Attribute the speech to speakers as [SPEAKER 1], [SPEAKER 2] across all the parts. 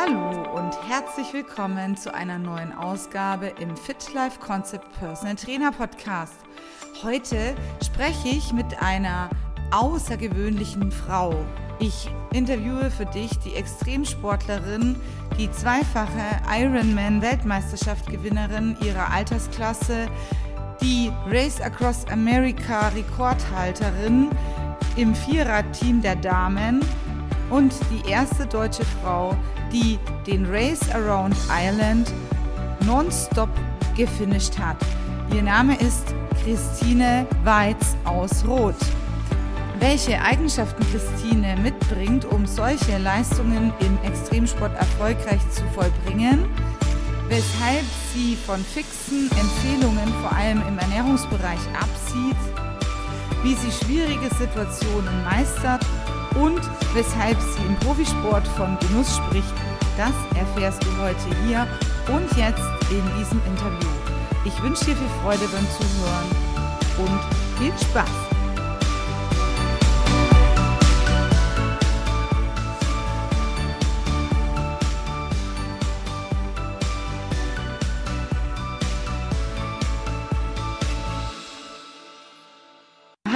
[SPEAKER 1] Hallo und herzlich willkommen zu einer neuen Ausgabe im Fit Life Concept Personal Trainer Podcast. Heute spreche ich mit einer außergewöhnlichen Frau. Ich interviewe für dich die Extremsportlerin, die zweifache Ironman Weltmeisterschaft Gewinnerin ihrer Altersklasse, die Race Across America Rekordhalterin im Viererteam der Damen und die erste deutsche Frau, die den Race Around Ireland nonstop gefinisht hat. Ihr Name ist Christine Weiz aus Roth. Welche Eigenschaften Christine mitbringt, um solche Leistungen im Extremsport erfolgreich zu vollbringen, weshalb sie von fixen Empfehlungen vor allem im Ernährungsbereich absieht, wie sie schwierige Situationen meistert und weshalb sie im Profisport von Genuss spricht, das erfährst du heute hier und jetzt in diesem Interview. Ich wünsche dir viel Freude beim Zuhören und viel Spaß!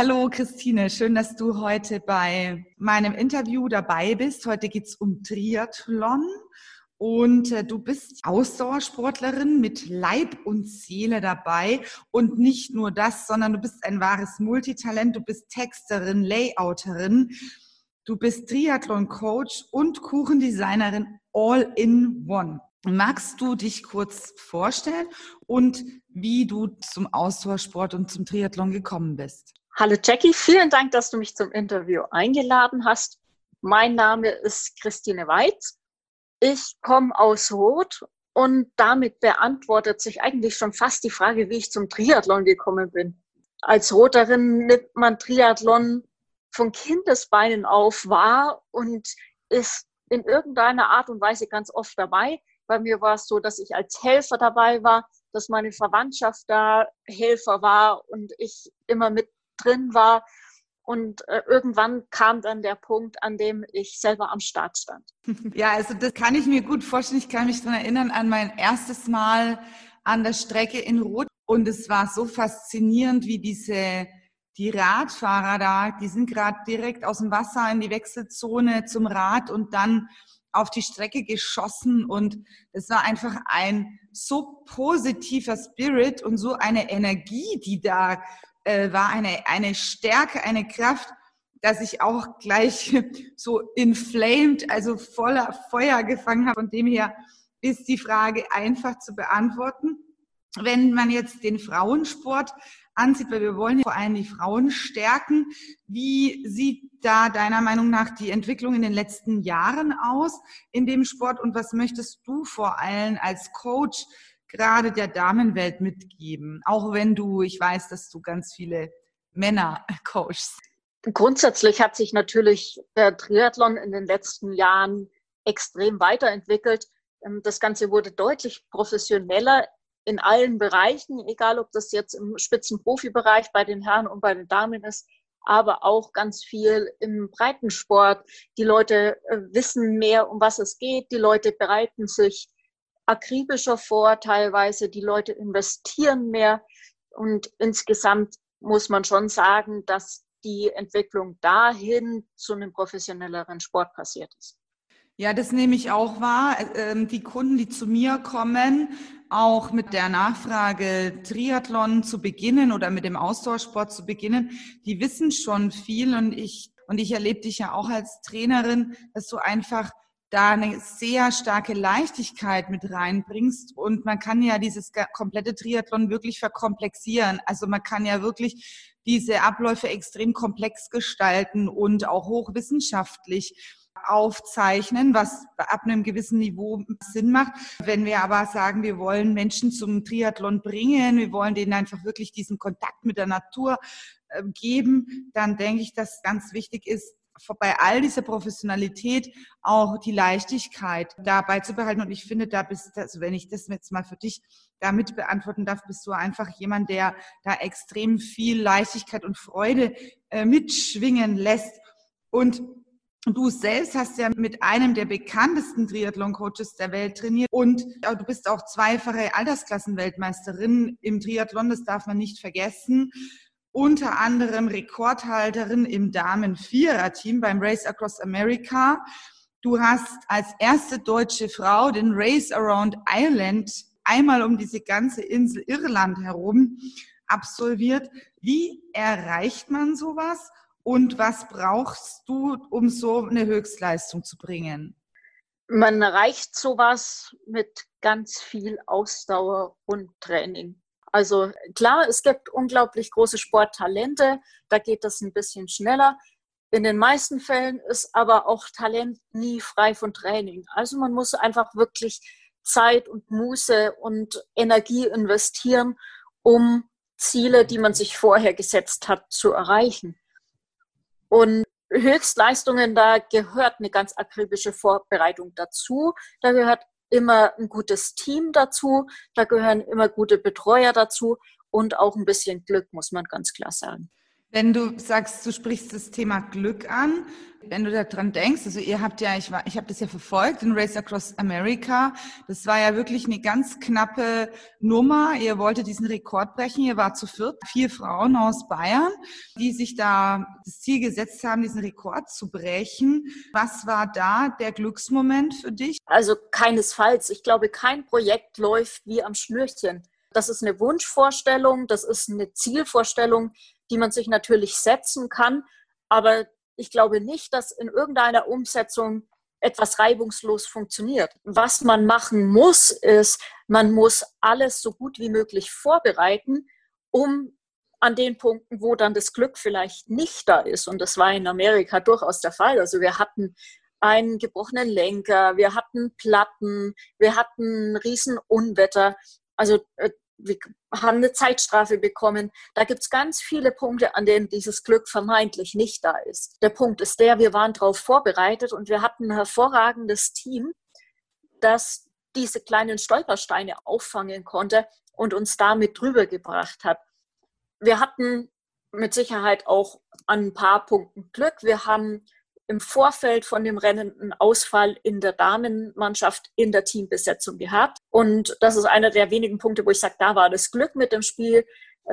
[SPEAKER 1] Hallo Christine, schön, dass du heute bei meinem Interview dabei bist. Heute geht es um Triathlon und äh, du bist Ausdauersportlerin mit Leib und Seele dabei. Und nicht nur das, sondern du bist ein wahres Multitalent. Du bist Texterin, Layouterin, du bist Triathlon-Coach und Kuchendesignerin all in one. Magst du dich kurz vorstellen und wie du zum Ausdauersport und zum Triathlon gekommen bist?
[SPEAKER 2] Hallo Jackie, vielen Dank, dass du mich zum Interview eingeladen hast. Mein Name ist Christine Weiz. Ich komme aus Roth und damit beantwortet sich eigentlich schon fast die Frage, wie ich zum Triathlon gekommen bin. Als Roterin nimmt man Triathlon von Kindesbeinen auf wahr und ist in irgendeiner Art und Weise ganz oft dabei. Bei mir war es so, dass ich als Helfer dabei war, dass meine Verwandtschaft da Helfer war und ich immer mit drin war. Und äh, irgendwann kam dann der Punkt, an dem ich selber am Start stand.
[SPEAKER 1] Ja, also das kann ich mir gut vorstellen. Ich kann mich daran erinnern an mein erstes Mal an der Strecke in Rot. Und es war so faszinierend, wie diese, die Radfahrer da, die sind gerade direkt aus dem Wasser in die Wechselzone zum Rad und dann auf die Strecke geschossen. Und es war einfach ein so positiver Spirit und so eine Energie, die da äh, war eine, eine Stärke, eine Kraft, dass ich auch gleich so inflamed, also voller Feuer gefangen habe. Von dem her ist die Frage einfach zu beantworten. Wenn man jetzt den Frauensport ansieht, weil wir wollen vor allem die Frauen stärken, wie sieht da deiner Meinung nach die Entwicklung in den letzten Jahren aus in dem Sport und was möchtest du vor allem als Coach gerade der Damenwelt mitgeben? Auch wenn du, ich weiß, dass du ganz viele Männer coachst.
[SPEAKER 2] Grundsätzlich hat sich natürlich der Triathlon in den letzten Jahren extrem weiterentwickelt. Ähm, das Ganze wurde deutlich professioneller in allen Bereichen, egal ob das jetzt im Spitzenprofibereich bei den Herren und bei den Damen ist, aber auch ganz viel im Breitensport. Die Leute äh, wissen mehr, um was es geht. Die Leute bereiten sich akribischer vor, teilweise die Leute investieren mehr und insgesamt muss man schon sagen, dass die Entwicklung dahin zu einem professionelleren Sport passiert ist.
[SPEAKER 1] Ja, das nehme ich auch wahr. Ähm, die Kunden, die zu mir kommen, auch mit der Nachfrage Triathlon zu beginnen oder mit dem Ausdauersport zu beginnen, die wissen schon viel und ich, und ich erlebe dich ja auch als Trainerin, dass du einfach da eine sehr starke Leichtigkeit mit reinbringst. Und man kann ja dieses komplette Triathlon wirklich verkomplexieren. Also man kann ja wirklich diese Abläufe extrem komplex gestalten und auch hochwissenschaftlich aufzeichnen, was ab einem gewissen Niveau Sinn macht. Wenn wir aber sagen, wir wollen Menschen zum Triathlon bringen, wir wollen denen einfach wirklich diesen Kontakt mit der Natur äh, geben, dann denke ich, dass ganz wichtig ist, bei all dieser Professionalität auch die Leichtigkeit dabei zu behalten. Und ich finde, da bist, also wenn ich das jetzt mal für dich damit beantworten darf, bist du einfach jemand, der da extrem viel Leichtigkeit und Freude äh, mitschwingen lässt. Und Du selbst hast ja mit einem der bekanntesten Triathlon-Coaches der Welt trainiert und du bist auch zweifache Altersklassenweltmeisterin im Triathlon, das darf man nicht vergessen. Unter anderem Rekordhalterin im Damen-Vierer-Team beim Race Across America. Du hast als erste deutsche Frau den Race Around Ireland einmal um diese ganze Insel Irland herum absolviert. Wie erreicht man sowas? Und was brauchst du, um so eine Höchstleistung zu bringen?
[SPEAKER 2] Man erreicht sowas mit ganz viel Ausdauer und Training. Also klar, es gibt unglaublich große Sporttalente, da geht das ein bisschen schneller. In den meisten Fällen ist aber auch Talent nie frei von Training. Also man muss einfach wirklich Zeit und Muße und Energie investieren, um Ziele, die man sich vorher gesetzt hat, zu erreichen. Und Höchstleistungen, da gehört eine ganz akribische Vorbereitung dazu. Da gehört immer ein gutes Team dazu. Da gehören immer gute Betreuer dazu und auch ein bisschen Glück, muss man ganz klar sagen.
[SPEAKER 1] Wenn du sagst, du sprichst das Thema Glück an, wenn du daran denkst, also ihr habt ja, ich war, ich habe das ja verfolgt in Race Across America. Das war ja wirklich eine ganz knappe Nummer. Ihr wolltet diesen Rekord brechen. Ihr war zu viert, vier Frauen aus Bayern, die sich da das Ziel gesetzt haben, diesen Rekord zu brechen. Was war da der Glücksmoment für dich?
[SPEAKER 2] Also keinesfalls. Ich glaube, kein Projekt läuft wie am Schnürchen. Das ist eine Wunschvorstellung, das ist eine Zielvorstellung, die man sich natürlich setzen kann. Aber ich glaube nicht, dass in irgendeiner Umsetzung etwas reibungslos funktioniert. Was man machen muss, ist, man muss alles so gut wie möglich vorbereiten, um an den Punkten, wo dann das Glück vielleicht nicht da ist. Und das war in Amerika durchaus der Fall. Also wir hatten einen gebrochenen Lenker, wir hatten Platten, wir hatten Riesenunwetter. Also äh, wir haben eine Zeitstrafe bekommen. Da gibt es ganz viele Punkte, an denen dieses Glück vermeintlich nicht da ist. Der Punkt ist der, wir waren darauf vorbereitet und wir hatten ein hervorragendes Team, das diese kleinen Stolpersteine auffangen konnte und uns damit drüber gebracht hat. Wir hatten mit Sicherheit auch an ein paar Punkten Glück. Wir haben im Vorfeld von dem Rennen einen Ausfall in der Damenmannschaft in der Teambesetzung gehabt. Und das ist einer der wenigen Punkte, wo ich sage, da war das Glück mit dem Spiel.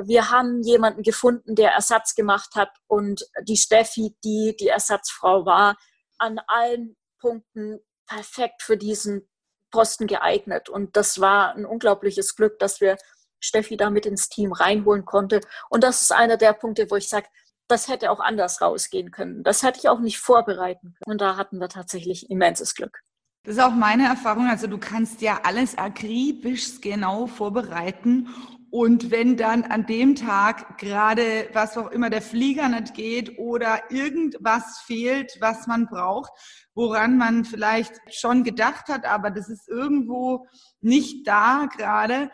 [SPEAKER 2] Wir haben jemanden gefunden, der Ersatz gemacht hat und die Steffi, die die Ersatzfrau war, an allen Punkten perfekt für diesen Posten geeignet. Und das war ein unglaubliches Glück, dass wir Steffi damit ins Team reinholen konnte. Und das ist einer der Punkte, wo ich sage, das hätte auch anders rausgehen können. Das hätte ich auch nicht vorbereiten können. Und da hatten wir tatsächlich immenses Glück.
[SPEAKER 1] Das ist auch meine Erfahrung. Also du kannst ja alles akribisch genau vorbereiten. Und wenn dann an dem Tag gerade was auch immer der Flieger nicht geht oder irgendwas fehlt, was man braucht, woran man vielleicht schon gedacht hat, aber das ist irgendwo nicht da gerade.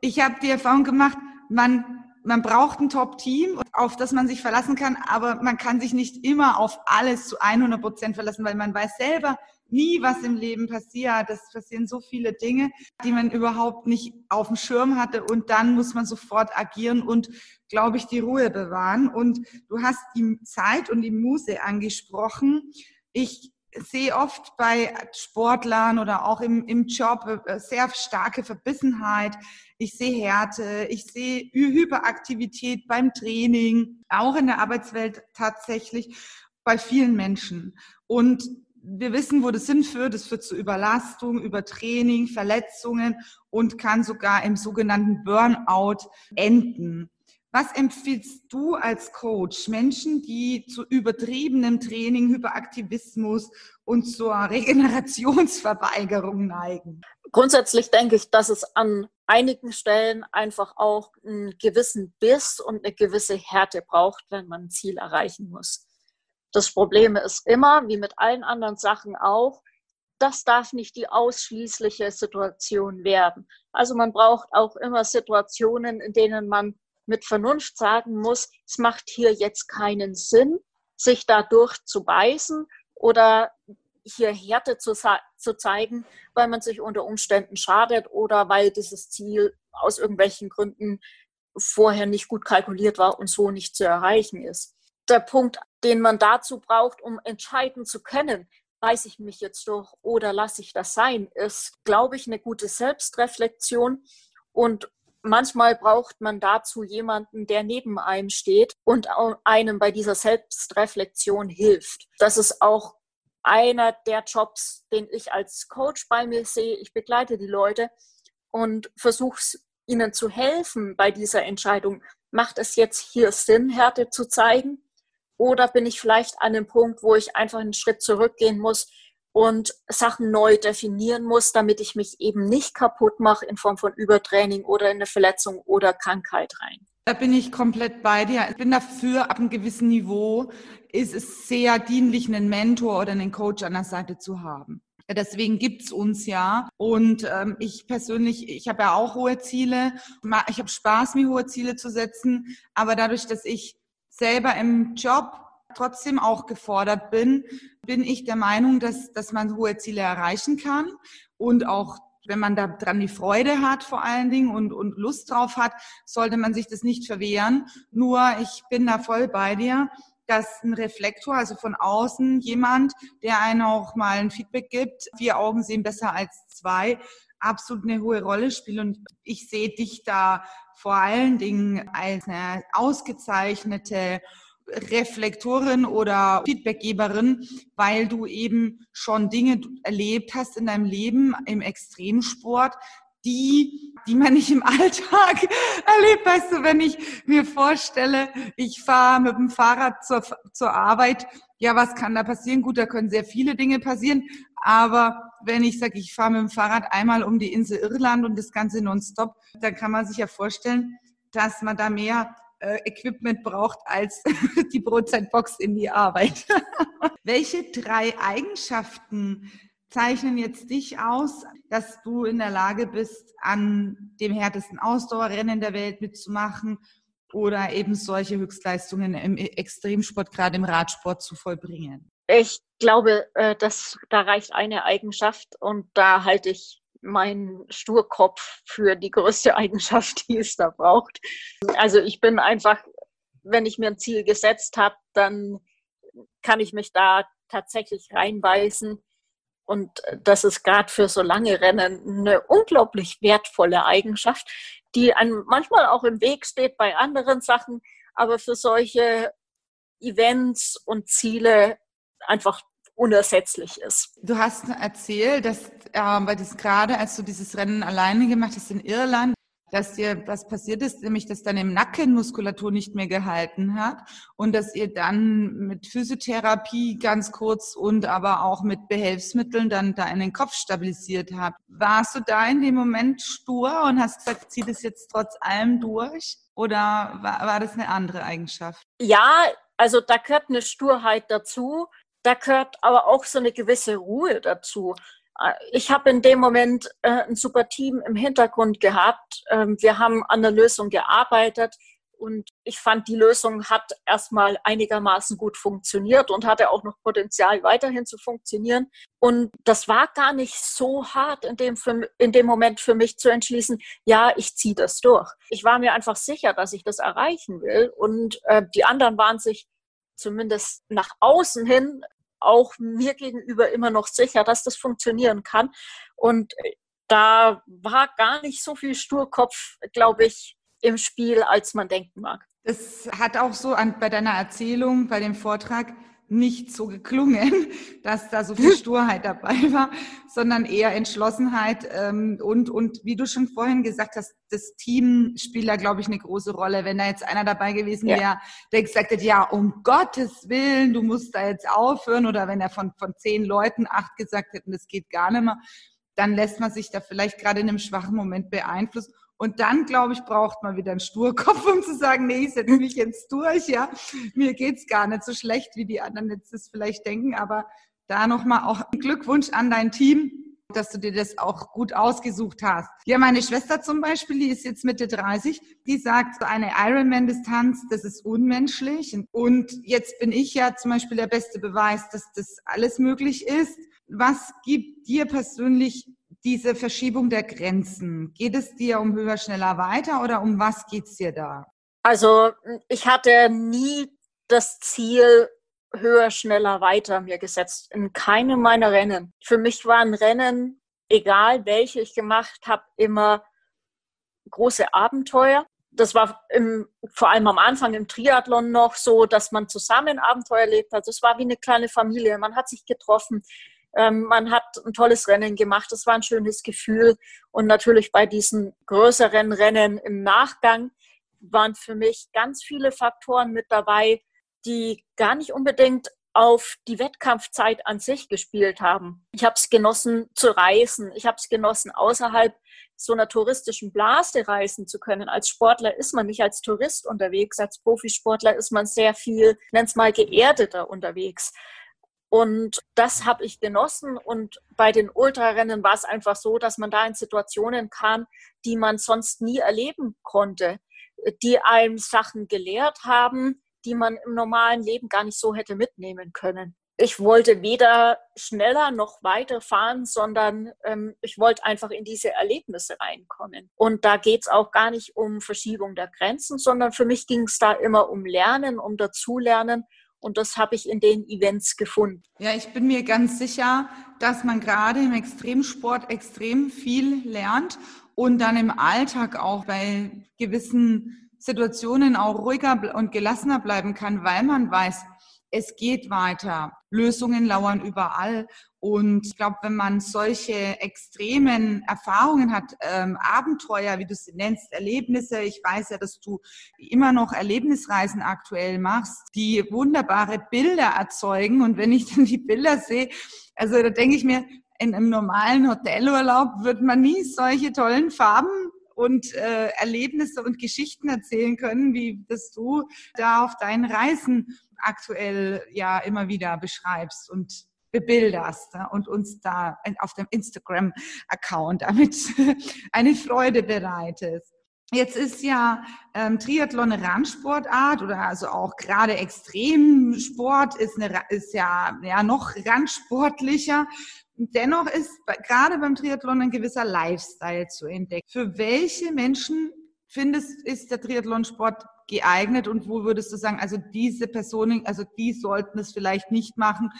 [SPEAKER 1] Ich habe die Erfahrung gemacht, man man braucht ein Top-Team, auf das man sich verlassen kann, aber man kann sich nicht immer auf alles zu 100 Prozent verlassen, weil man weiß selber nie, was im Leben passiert. Es passieren so viele Dinge, die man überhaupt nicht auf dem Schirm hatte und dann muss man sofort agieren und, glaube ich, die Ruhe bewahren. Und du hast die Zeit und die Muse angesprochen. Ich sehe oft bei Sportlern oder auch im, im Job äh, sehr starke Verbissenheit. Ich sehe Härte, ich sehe Hyperaktivität beim Training, auch in der Arbeitswelt tatsächlich bei vielen Menschen. Und wir wissen, wo das hinführt. Das führt zu Überlastung, Übertraining, Verletzungen und kann sogar im sogenannten Burnout enden. Was empfiehlst du als Coach Menschen, die zu übertriebenem Training, Hyperaktivismus und zur Regenerationsverweigerung neigen?
[SPEAKER 2] Grundsätzlich denke ich, dass es an einigen Stellen einfach auch einen gewissen Biss und eine gewisse Härte braucht, wenn man ein Ziel erreichen muss. Das Problem ist immer, wie mit allen anderen Sachen auch, das darf nicht die ausschließliche Situation werden. Also man braucht auch immer Situationen, in denen man mit Vernunft sagen muss, es macht hier jetzt keinen Sinn, sich da durchzubeißen oder hier Härte zu, zu zeigen, weil man sich unter Umständen schadet oder weil dieses Ziel aus irgendwelchen Gründen vorher nicht gut kalkuliert war und so nicht zu erreichen ist. der Punkt, den man dazu braucht, um entscheiden zu können, weiß ich mich jetzt durch oder lasse ich das sein, ist, glaube ich, eine gute Selbstreflexion. Und manchmal braucht man dazu jemanden, der neben einem steht und einem bei dieser Selbstreflexion hilft. Das ist auch einer der Jobs, den ich als Coach bei mir sehe. Ich begleite die Leute und versuche ihnen zu helfen bei dieser Entscheidung. Macht es jetzt hier Sinn, Härte zu zeigen? Oder bin ich vielleicht an dem Punkt, wo ich einfach einen Schritt zurückgehen muss und Sachen neu definieren muss, damit ich mich eben nicht kaputt mache in Form von Übertraining oder in eine Verletzung oder Krankheit rein?
[SPEAKER 1] Da bin ich komplett bei dir. Ich bin dafür, ab einem gewissen Niveau ist es sehr dienlich, einen Mentor oder einen Coach an der Seite zu haben. Deswegen gibt's uns ja. Und ähm, ich persönlich, ich habe ja auch hohe Ziele. Ich habe Spaß, mir hohe Ziele zu setzen. Aber dadurch, dass ich selber im Job trotzdem auch gefordert bin, bin ich der Meinung, dass, dass man hohe Ziele erreichen kann und auch wenn man da dran die Freude hat vor allen Dingen und, und Lust drauf hat, sollte man sich das nicht verwehren. Nur ich bin da voll bei dir, dass ein Reflektor, also von außen jemand, der einen auch mal ein Feedback gibt, vier Augen sehen besser als zwei, absolut eine hohe Rolle spielt. Und ich sehe dich da vor allen Dingen als eine ausgezeichnete Reflektorin oder Feedbackgeberin, weil du eben schon Dinge erlebt hast in deinem Leben im Extremsport, die, die man nicht im Alltag erlebt. Weißt du, wenn ich mir vorstelle, ich fahre mit dem Fahrrad zur, zur Arbeit, ja, was kann da passieren? Gut, da können sehr viele Dinge passieren. Aber wenn ich sage, ich fahre mit dem Fahrrad einmal um die Insel Irland und das Ganze nonstop, dann kann man sich ja vorstellen, dass man da mehr äh, Equipment braucht als die Brotzeitbox in die Arbeit. Welche drei Eigenschaften zeichnen jetzt dich aus, dass du in der Lage bist, an dem härtesten Ausdauerrennen der Welt mitzumachen oder eben solche Höchstleistungen im Extremsport, gerade im Radsport zu vollbringen?
[SPEAKER 2] Ich glaube, äh, dass da reicht eine Eigenschaft und da halte ich meinen Sturkopf für die größte Eigenschaft, die es da braucht. Also ich bin einfach, wenn ich mir ein Ziel gesetzt habe, dann kann ich mich da tatsächlich reinbeißen. Und das ist gerade für so lange Rennen eine unglaublich wertvolle Eigenschaft, die einem manchmal auch im Weg steht bei anderen Sachen, aber für solche Events und Ziele einfach unersetzlich ist.
[SPEAKER 1] Du hast erzählt, dass äh, weil das gerade, als du dieses Rennen alleine gemacht hast in Irland, dass dir was passiert ist, nämlich dass deine Nackenmuskulatur nicht mehr gehalten hat und dass ihr dann mit Physiotherapie ganz kurz und aber auch mit Behelfsmitteln dann deinen Kopf stabilisiert habt. Warst du da in dem Moment stur und hast gesagt, zieh das jetzt trotz allem durch? Oder war, war das eine andere Eigenschaft?
[SPEAKER 2] Ja, also da gehört eine Sturheit dazu. Da gehört aber auch so eine gewisse Ruhe dazu. Äh, ich habe in dem Moment äh, ein super Team im Hintergrund gehabt. Ähm, wir haben an der Lösung gearbeitet und ich fand, die Lösung hat erstmal einigermaßen gut funktioniert und hatte auch noch Potenzial, weiterhin zu funktionieren. Und das war gar nicht so hart in dem, für, in dem Moment für mich zu entschließen, ja, ich ziehe das durch. Ich war mir einfach sicher, dass ich das erreichen will. Und äh, die anderen waren sich zumindest nach außen hin auch mir gegenüber immer noch sicher, dass das funktionieren kann. Und äh, da war gar nicht so viel Sturkopf, glaube ich, im Spiel, als man denken mag.
[SPEAKER 1] Das hat auch so an, bei deiner Erzählung, bei dem Vortrag nicht so geklungen, dass da so viel Sturheit dabei war, sondern eher Entschlossenheit ähm, und, und wie du schon vorhin gesagt hast, das Team spielt da, glaube ich, eine große Rolle. Wenn da jetzt einer dabei gewesen wäre, ja. der gesagt hat, ja, um Gottes Willen, du musst da jetzt aufhören, oder wenn er von, von zehn Leuten acht gesagt hätten, das geht gar nicht mehr, dann lässt man sich da vielleicht gerade in einem schwachen Moment beeinflussen. Und dann, glaube ich, braucht man wieder einen Sturkopf, um zu sagen, nee, ich setze mich jetzt durch, ja. Mir geht's gar nicht so schlecht, wie die anderen jetzt das vielleicht denken. Aber da nochmal auch Glückwunsch an dein Team, dass du dir das auch gut ausgesucht hast. Ja, meine Schwester zum Beispiel, die ist jetzt Mitte 30, die sagt, eine Ironman-Distanz, das ist unmenschlich. Und jetzt bin ich ja zum Beispiel der beste Beweis, dass das alles möglich ist. Was gibt dir persönlich diese Verschiebung der Grenzen? Geht es dir um höher, schneller, weiter oder um was geht es dir da?
[SPEAKER 2] Also ich hatte nie das Ziel höher, schneller, weiter mir gesetzt. In keinem meiner Rennen. Für mich waren Rennen, egal welche ich gemacht habe, immer große Abenteuer. Das war im, vor allem am Anfang im Triathlon noch so, dass man zusammen Abenteuer erlebt hat. Es war wie eine kleine Familie. Man hat sich getroffen. Ähm, man hat ein tolles Rennen gemacht. Das war ein schönes Gefühl. Und natürlich bei diesen größeren Rennen im Nachgang waren für mich ganz viele Faktoren mit dabei, die gar nicht unbedingt auf die Wettkampfzeit an sich gespielt haben. Ich habe es genossen zu reisen. Ich habe es genossen, außerhalb so einer touristischen Blase reisen zu können. Als Sportler ist man nicht als Tourist unterwegs. Als Profisportler ist man sehr viel, nenn's mal, geerdeter unterwegs. Und das habe ich genossen. Und bei den Ultrarennen war es einfach so, dass man da in Situationen kam, die man sonst nie erleben konnte, die einem Sachen gelehrt haben, die man im normalen Leben gar nicht so hätte mitnehmen können. Ich wollte weder schneller noch weiter fahren, sondern ähm, ich wollte einfach in diese Erlebnisse reinkommen. Und da geht es auch gar nicht um Verschiebung der Grenzen, sondern für mich ging es da immer um Lernen, um Dazulernen. Und das habe ich in den Events gefunden.
[SPEAKER 1] Ja, ich bin mir ganz sicher, dass man gerade im Extremsport extrem viel lernt und dann im Alltag auch bei gewissen Situationen auch ruhiger und gelassener bleiben kann, weil man weiß, es geht weiter. Lösungen lauern überall. Und ich glaube, wenn man solche extremen Erfahrungen hat, ähm, Abenteuer, wie du sie nennst, Erlebnisse, ich weiß ja, dass du immer noch Erlebnisreisen aktuell machst, die wunderbare Bilder erzeugen. Und wenn ich dann die Bilder sehe, also da denke ich mir, in einem normalen Hotelurlaub wird man nie solche tollen Farben und äh, Erlebnisse und Geschichten erzählen können, wie das du da auf deinen Reisen aktuell ja immer wieder beschreibst und bebilderst ja, und uns da auf dem Instagram-Account damit eine Freude bereitest. Jetzt ist ja ähm, Triathlon eine Randsportart oder also auch gerade Extremsport ist, eine, ist ja, ja noch randsportlicher. Dennoch ist gerade beim Triathlon ein gewisser Lifestyle zu entdecken. Für welche Menschen findest, ist der Triathlonsport geeignet und wo würdest du sagen, also diese Personen, also die sollten es vielleicht nicht machen,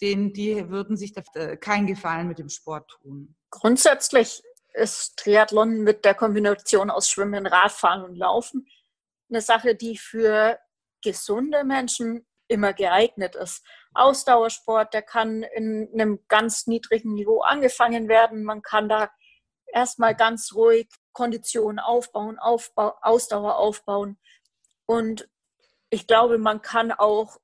[SPEAKER 1] denen, die würden sich keinen Gefallen mit dem Sport tun?
[SPEAKER 2] Grundsätzlich ist Triathlon mit der Kombination aus Schwimmen, Radfahren und Laufen eine Sache, die für gesunde Menschen immer geeignet ist. Ausdauersport, der kann in einem ganz niedrigen Niveau angefangen werden. Man kann da erstmal ganz ruhig Konditionen aufbauen, Aufbau, Ausdauer aufbauen. Und ich glaube, man kann auch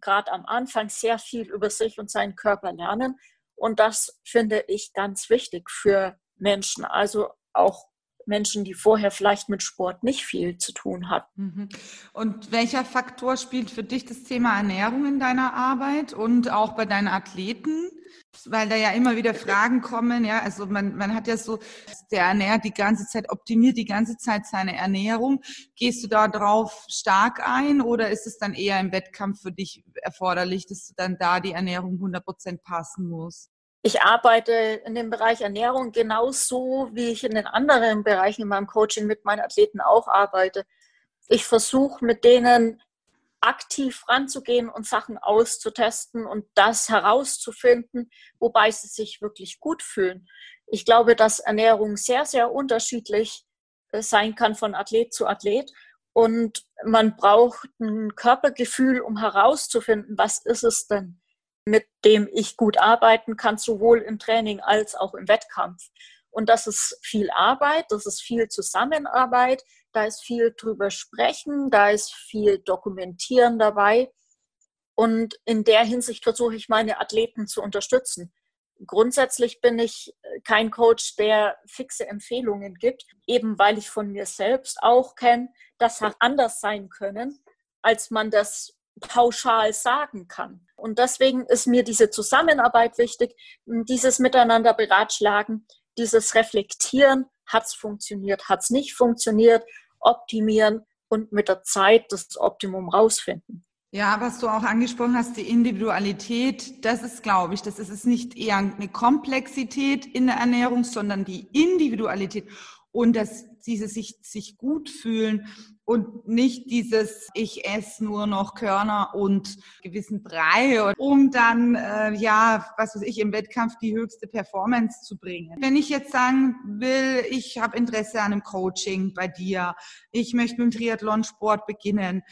[SPEAKER 2] gerade am Anfang sehr viel über sich und seinen Körper lernen. Und das finde ich ganz wichtig für Menschen. Also auch Menschen, die vorher vielleicht mit Sport nicht viel zu tun hatten. Mhm.
[SPEAKER 1] Und welcher Faktor spielt für dich das Thema Ernährung in deiner Arbeit und auch bei deinen Athleten? Weil da ja immer wieder Fragen kommen, ja, also man, man hat ja so, der ernährt die ganze Zeit, optimiert die ganze Zeit seine Ernährung. Gehst du da drauf stark ein oder ist es dann eher im Wettkampf für dich erforderlich, dass dann da die Ernährung 100 Prozent passen muss?
[SPEAKER 2] Ich arbeite in dem Bereich Ernährung genauso, wie ich in den anderen Bereichen in meinem Coaching mit meinen Athleten auch arbeite. Ich versuche mit denen aktiv ranzugehen und Sachen auszutesten und das herauszufinden, wobei sie sich wirklich gut fühlen. Ich glaube, dass Ernährung sehr, sehr unterschiedlich äh, sein kann von Athlet zu Athlet. Und man braucht ein Körpergefühl, um herauszufinden, was ist es denn, mit dem ich gut arbeiten kann, sowohl im Training als auch im Wettkampf. Und das ist viel Arbeit, das ist viel Zusammenarbeit, da ist viel drüber sprechen, da ist viel Dokumentieren dabei. Und in der Hinsicht versuche ich meine Athleten zu unterstützen. Grundsätzlich bin ich kein Coach, der fixe Empfehlungen gibt, eben weil ich von mir selbst auch kenne, dass hat anders sein können, als man das pauschal sagen kann. Und deswegen ist mir diese Zusammenarbeit wichtig, dieses Miteinander beratschlagen, dieses Reflektieren, hat es funktioniert, hat es nicht funktioniert, optimieren und mit der Zeit das Optimum rausfinden.
[SPEAKER 1] Ja, was du auch angesprochen hast, die Individualität, das ist, glaube ich, das ist nicht eher eine Komplexität in der Ernährung, sondern die Individualität. Und dass diese sich, sich gut fühlen und nicht dieses, ich esse nur noch Körner und gewissen Brei, um dann, äh, ja, was weiß ich, im Wettkampf die höchste Performance zu bringen. Wenn ich jetzt sagen will, ich habe Interesse an einem Coaching bei dir, ich möchte mit dem Triathlonsport beginnen,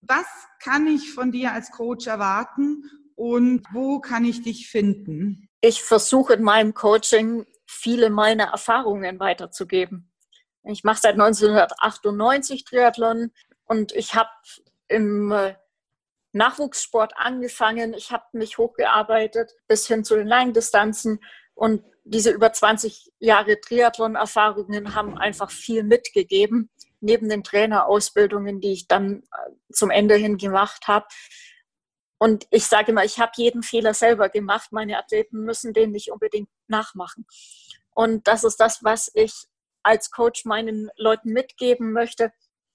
[SPEAKER 1] was kann ich von dir als Coach erwarten und wo kann ich dich finden?
[SPEAKER 2] Ich versuche in meinem Coaching viele meiner Erfahrungen weiterzugeben. Ich mache seit 1998 Triathlon und ich habe im äh, Nachwuchssport angefangen. Ich habe mich hochgearbeitet bis hin zu den Langdistanzen und diese über 20 Jahre Triathlon-Erfahrungen haben einfach viel mitgegeben, neben den Trainerausbildungen, die ich dann äh, zum Ende hin gemacht habe. Und ich sage immer, ich habe jeden Fehler selber gemacht. Meine Athleten müssen den nicht unbedingt nachmachen. Und das ist das, was ich als Coach meinen Leuten mitgeben möchte.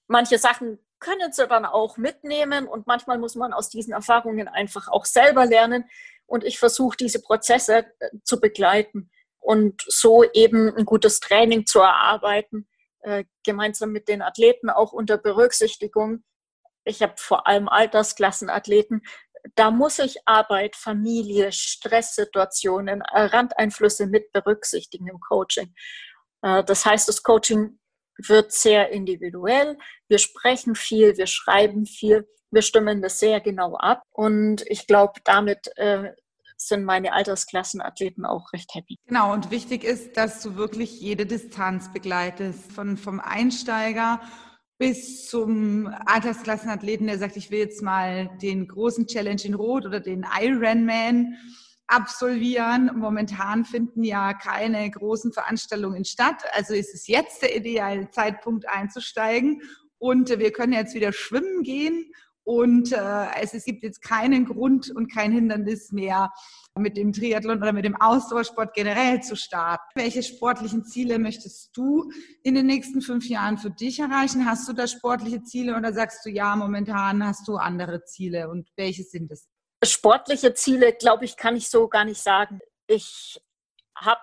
[SPEAKER 2] Manche Sachen können sie dann auch mitnehmen und manchmal muss man aus diesen Erfahrungen einfach auch selber lernen. Und ich versuche diese Prozesse äh, zu begleiten und so eben ein gutes Training zu erarbeiten, äh, gemeinsam mit den Athleten auch unter Berücksichtigung. Ich habe vor allem Altersklassenathleten, da muss ich Arbeit, Familie, Stresssituationen, äh, Randeinflüsse mit berücksichtigen im Coaching. Äh, das heißt, das Coaching wird sehr individuell. Wir sprechen viel, wir schreiben viel, wir stimmen das sehr genau ab. Und ich glaube, damit äh, sind meine Altersklassenathleten auch recht happy.
[SPEAKER 1] Genau, und wichtig ist, dass du wirklich jede Distanz begleitest, von, vom Einsteiger bis zum Altersklassenathleten, der sagt, ich will jetzt mal den großen Challenge in Rot oder den Ironman absolvieren. Momentan finden ja keine großen Veranstaltungen statt. Also ist es jetzt der ideale Zeitpunkt einzusteigen. Und wir können jetzt wieder schwimmen gehen. Und äh, es, es gibt jetzt keinen Grund und kein Hindernis mehr, mit dem Triathlon oder mit dem Ausdauersport generell zu starten. Welche sportlichen Ziele möchtest du in den nächsten fünf Jahren für dich erreichen? Hast du da sportliche Ziele oder sagst du, ja, momentan hast du andere Ziele und welche sind es?
[SPEAKER 2] Sportliche Ziele, glaube ich, kann ich so gar nicht sagen. Ich habe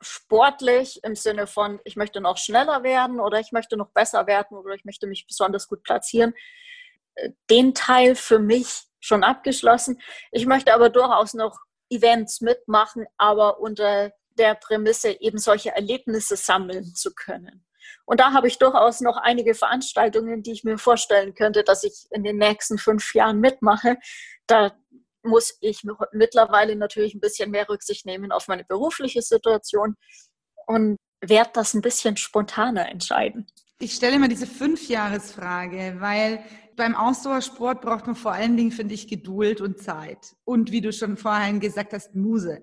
[SPEAKER 2] sportlich im Sinne von, ich möchte noch schneller werden oder ich möchte noch besser werden oder ich möchte mich besonders gut platzieren. Den Teil für mich schon abgeschlossen. Ich möchte aber durchaus noch Events mitmachen, aber unter der Prämisse, eben solche Erlebnisse sammeln zu können. Und da habe ich durchaus noch einige Veranstaltungen, die ich mir vorstellen könnte, dass ich in den nächsten fünf Jahren mitmache. Da muss ich mittlerweile natürlich ein bisschen mehr Rücksicht nehmen auf meine berufliche Situation und werde das ein bisschen spontaner entscheiden.
[SPEAKER 1] Ich stelle immer diese Fünfjahresfrage, weil beim Ausdauersport braucht man vor allen Dingen, finde ich, Geduld und Zeit. Und wie du schon vorhin gesagt hast, Muse.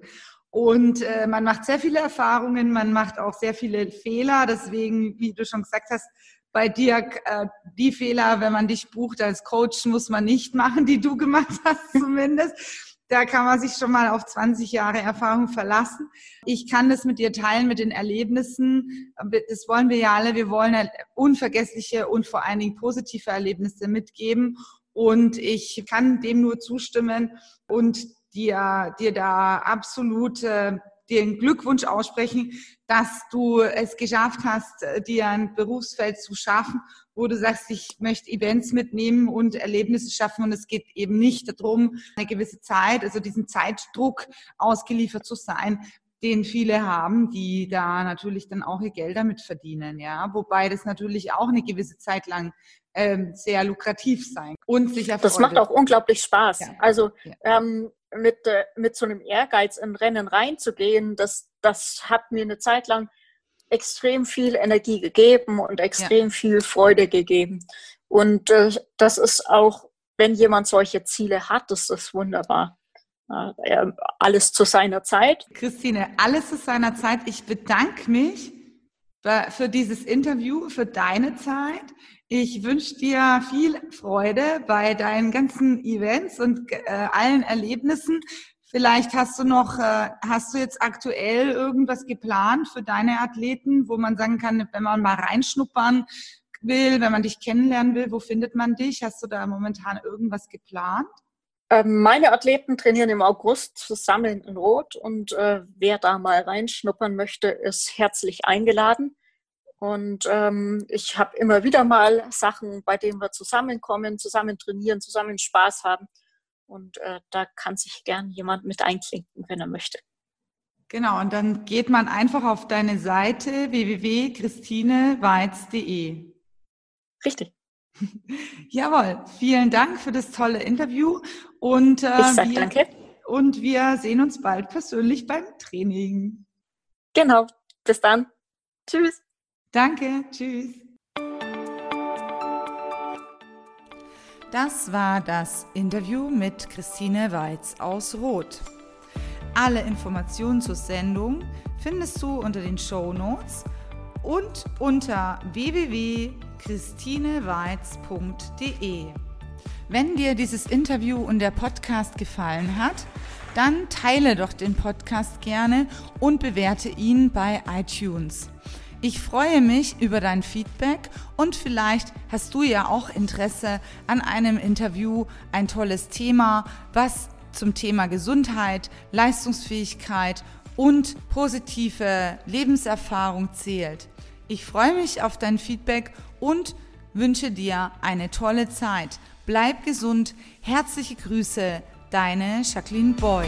[SPEAKER 1] Und äh, man macht sehr viele Erfahrungen, man macht auch sehr viele Fehler. Deswegen, wie du schon gesagt hast, bei dir äh, die Fehler, wenn man dich bucht als Coach, muss man nicht machen, die du gemacht hast zumindest. Da kann man sich schon mal auf 20 Jahre Erfahrung verlassen. Ich kann das mit dir teilen, mit den Erlebnissen. Das wollen wir ja alle. Wir wollen unvergessliche und vor allen Dingen positive Erlebnisse mitgeben. Und ich kann dem nur zustimmen und dir, dir da absolut dir einen Glückwunsch aussprechen, dass du es geschafft hast, äh, dir ein Berufsfeld zu schaffen, wo du sagst, ich möchte Events mitnehmen und Erlebnisse schaffen und es geht eben nicht darum, eine gewisse Zeit, also diesen Zeitdruck ausgeliefert zu sein, den viele haben, die da natürlich dann auch ihr Geld damit verdienen, ja. Wobei das natürlich auch eine gewisse Zeit lang ähm, sehr lukrativ sein und sicher.
[SPEAKER 2] Das macht auch unglaublich Spaß. Ja. Also ja. Ähm, mit, äh, mit so einem Ehrgeiz in Rennen reinzugehen, das, das hat mir eine Zeit lang extrem viel Energie gegeben und extrem ja. viel Freude gegeben. Und äh, das ist auch, wenn jemand solche Ziele hat, das ist wunderbar. Äh, alles zu seiner Zeit.
[SPEAKER 1] Christine, alles zu seiner Zeit. Ich bedanke mich für dieses Interview, für deine Zeit. Ich wünsche dir viel Freude bei deinen ganzen Events und äh, allen Erlebnissen. Vielleicht hast du noch, äh, hast du jetzt aktuell irgendwas geplant für deine Athleten, wo man sagen kann, wenn man mal reinschnuppern will, wenn man dich kennenlernen will, wo findet man dich? Hast du da momentan irgendwas geplant?
[SPEAKER 2] Ähm, meine Athleten trainieren im August zusammen in Rot und äh, wer da mal reinschnuppern möchte, ist herzlich eingeladen. Und ähm, ich habe immer wieder mal Sachen, bei denen wir zusammenkommen, zusammen trainieren, zusammen Spaß haben. Und äh, da kann sich gern jemand mit einklinken, wenn er möchte.
[SPEAKER 1] Genau, und dann geht man einfach auf deine Seite www.christineweiz.de.
[SPEAKER 2] Richtig.
[SPEAKER 1] Jawohl, vielen Dank für das tolle Interview. Und,
[SPEAKER 2] äh, ich sage danke.
[SPEAKER 1] Und wir sehen uns bald persönlich beim Training.
[SPEAKER 2] Genau, bis dann. Tschüss.
[SPEAKER 1] Danke, tschüss. Das war das Interview mit Christine Weiz aus Roth. Alle Informationen zur Sendung findest du unter den Show Notes und unter www.christineweiz.de. Wenn dir dieses Interview und der Podcast gefallen hat, dann teile doch den Podcast gerne und bewerte ihn bei iTunes. Ich freue mich über dein Feedback und vielleicht hast du ja auch Interesse an einem Interview, ein tolles Thema, was zum Thema Gesundheit, Leistungsfähigkeit und positive Lebenserfahrung zählt. Ich freue mich auf dein Feedback und wünsche dir eine tolle Zeit. Bleib gesund. Herzliche Grüße, deine Jacqueline Boy.